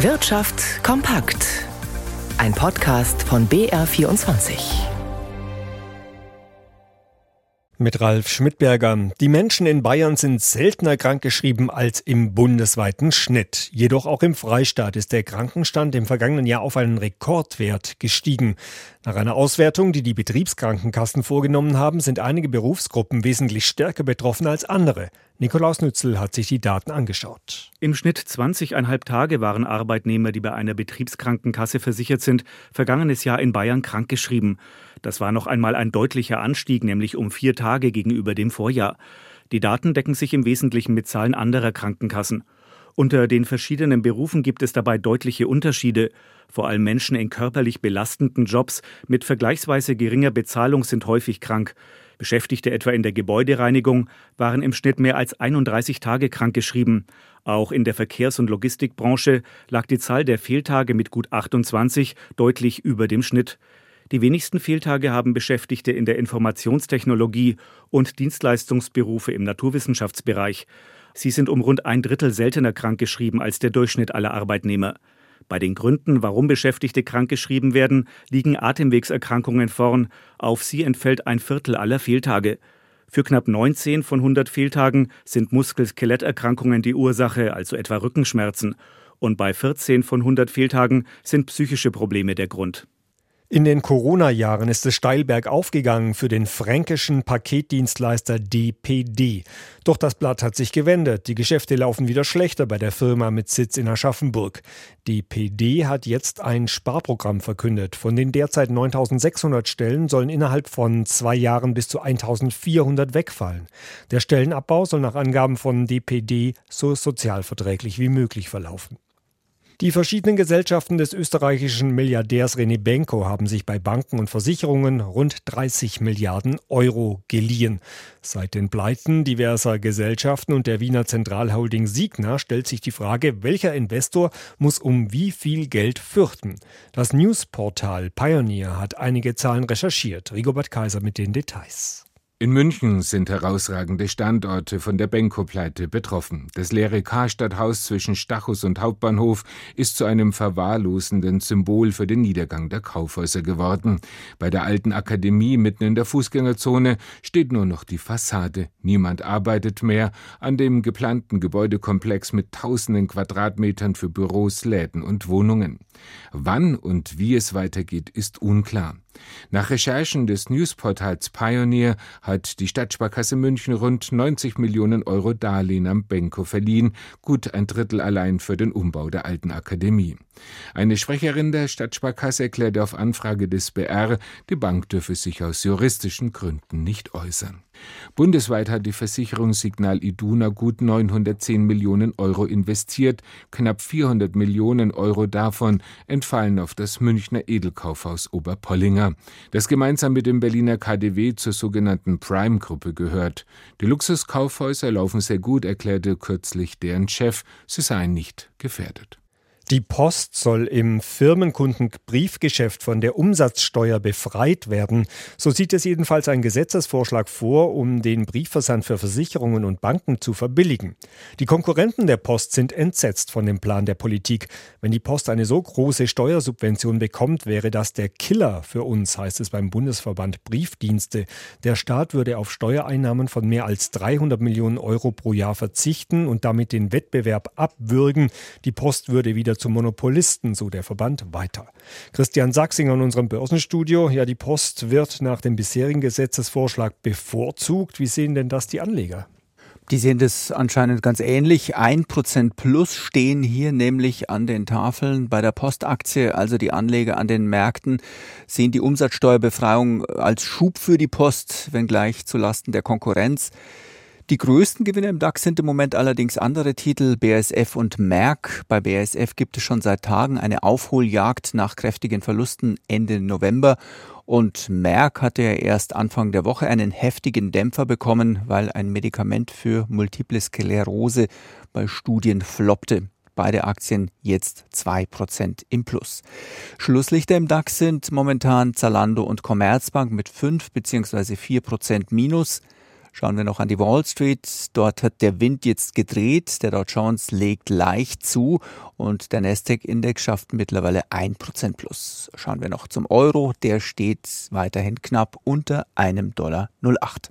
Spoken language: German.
Wirtschaft kompakt. Ein Podcast von BR24. Mit Ralf Schmidberger. Die Menschen in Bayern sind seltener krankgeschrieben als im bundesweiten Schnitt. Jedoch auch im Freistaat ist der Krankenstand im vergangenen Jahr auf einen Rekordwert gestiegen. Nach einer Auswertung, die die Betriebskrankenkassen vorgenommen haben, sind einige Berufsgruppen wesentlich stärker betroffen als andere. Nikolaus Nützel hat sich die Daten angeschaut. Im Schnitt 20,5 Tage waren Arbeitnehmer, die bei einer Betriebskrankenkasse versichert sind, vergangenes Jahr in Bayern krankgeschrieben. Das war noch einmal ein deutlicher Anstieg, nämlich um vier Tage gegenüber dem Vorjahr. Die Daten decken sich im Wesentlichen mit Zahlen anderer Krankenkassen. Unter den verschiedenen Berufen gibt es dabei deutliche Unterschiede. Vor allem Menschen in körperlich belastenden Jobs mit vergleichsweise geringer Bezahlung sind häufig krank. Beschäftigte etwa in der Gebäudereinigung waren im Schnitt mehr als 31 Tage krankgeschrieben. Auch in der Verkehrs- und Logistikbranche lag die Zahl der Fehltage mit gut 28 deutlich über dem Schnitt. Die wenigsten Fehltage haben Beschäftigte in der Informationstechnologie und Dienstleistungsberufe im Naturwissenschaftsbereich. Sie sind um rund ein Drittel seltener krankgeschrieben als der Durchschnitt aller Arbeitnehmer. Bei den Gründen, warum Beschäftigte krankgeschrieben werden, liegen Atemwegserkrankungen vorn. Auf sie entfällt ein Viertel aller Fehltage. Für knapp 19 von 100 Fehltagen sind Muskel-Skeletterkrankungen die Ursache, also etwa Rückenschmerzen. Und bei 14 von 100 Fehltagen sind psychische Probleme der Grund. In den Corona-Jahren ist es steil bergauf gegangen für den fränkischen Paketdienstleister DPD. Doch das Blatt hat sich gewendet. Die Geschäfte laufen wieder schlechter bei der Firma mit Sitz in Aschaffenburg. DPD hat jetzt ein Sparprogramm verkündet. Von den derzeit 9600 Stellen sollen innerhalb von zwei Jahren bis zu 1400 wegfallen. Der Stellenabbau soll nach Angaben von DPD so sozialverträglich wie möglich verlaufen. Die verschiedenen Gesellschaften des österreichischen Milliardärs René Benko haben sich bei Banken und Versicherungen rund 30 Milliarden Euro geliehen. Seit den Pleiten diverser Gesellschaften und der Wiener Zentralholding Signa stellt sich die Frage, welcher Investor muss um wie viel Geld fürchten. Das Newsportal Pioneer hat einige Zahlen recherchiert. Rigobert Kaiser mit den Details. In München sind herausragende Standorte von der Benko-Pleite betroffen. Das leere Karstadthaus zwischen Stachus und Hauptbahnhof ist zu einem verwahrlosenden Symbol für den Niedergang der Kaufhäuser geworden. Bei der alten Akademie mitten in der Fußgängerzone steht nur noch die Fassade. Niemand arbeitet mehr an dem geplanten Gebäudekomplex mit tausenden Quadratmetern für Büros, Läden und Wohnungen. Wann und wie es weitergeht, ist unklar. Nach Recherchen des Newsportals Pioneer hat die Stadtsparkasse München rund 90 Millionen Euro Darlehen am Benko verliehen, gut ein Drittel allein für den Umbau der alten Akademie. Eine Sprecherin der Stadtsparkasse erklärte auf Anfrage des BR, die Bank dürfe sich aus juristischen Gründen nicht äußern. Bundesweit hat die Versicherung Signal Iduna gut 910 Millionen Euro investiert, knapp 400 Millionen Euro davon entfallen auf das Münchner Edelkaufhaus Oberpollinger, das gemeinsam mit dem Berliner KDW zur sogenannten Prime-Gruppe gehört. Die Luxuskaufhäuser laufen sehr gut, erklärte kürzlich deren Chef, sie seien nicht gefährdet. Die Post soll im Firmenkundenbriefgeschäft von der Umsatzsteuer befreit werden. So sieht es jedenfalls ein Gesetzesvorschlag vor, um den Briefversand für Versicherungen und Banken zu verbilligen. Die Konkurrenten der Post sind entsetzt von dem Plan der Politik. Wenn die Post eine so große Steuersubvention bekommt, wäre das der Killer für uns, heißt es beim Bundesverband Briefdienste. Der Staat würde auf Steuereinnahmen von mehr als 300 Millionen Euro pro Jahr verzichten und damit den Wettbewerb abwürgen. Die Post würde wieder zum Monopolisten, so der Verband weiter. Christian Sachsinger in unserem Börsenstudio. Ja, die Post wird nach dem bisherigen Gesetzesvorschlag bevorzugt. Wie sehen denn das die Anleger? Die sehen das anscheinend ganz ähnlich. Ein Prozent plus stehen hier nämlich an den Tafeln bei der Postaktie. Also die Anleger an den Märkten sehen die Umsatzsteuerbefreiung als Schub für die Post, wenngleich zulasten der Konkurrenz. Die größten Gewinner im DAX sind im Moment allerdings andere Titel, BASF und Merck. Bei BASF gibt es schon seit Tagen eine Aufholjagd nach kräftigen Verlusten Ende November. Und Merck hatte ja erst Anfang der Woche einen heftigen Dämpfer bekommen, weil ein Medikament für multiple Sklerose bei Studien floppte. Beide Aktien jetzt zwei Prozent im Plus. Schlusslichter im DAX sind momentan Zalando und Commerzbank mit fünf beziehungsweise vier Prozent Minus. Schauen wir noch an die Wall Street. Dort hat der Wind jetzt gedreht. Der Dow Jones legt leicht zu und der Nasdaq-Index schafft mittlerweile 1% plus. Schauen wir noch zum Euro. Der steht weiterhin knapp unter einem Dollar 08.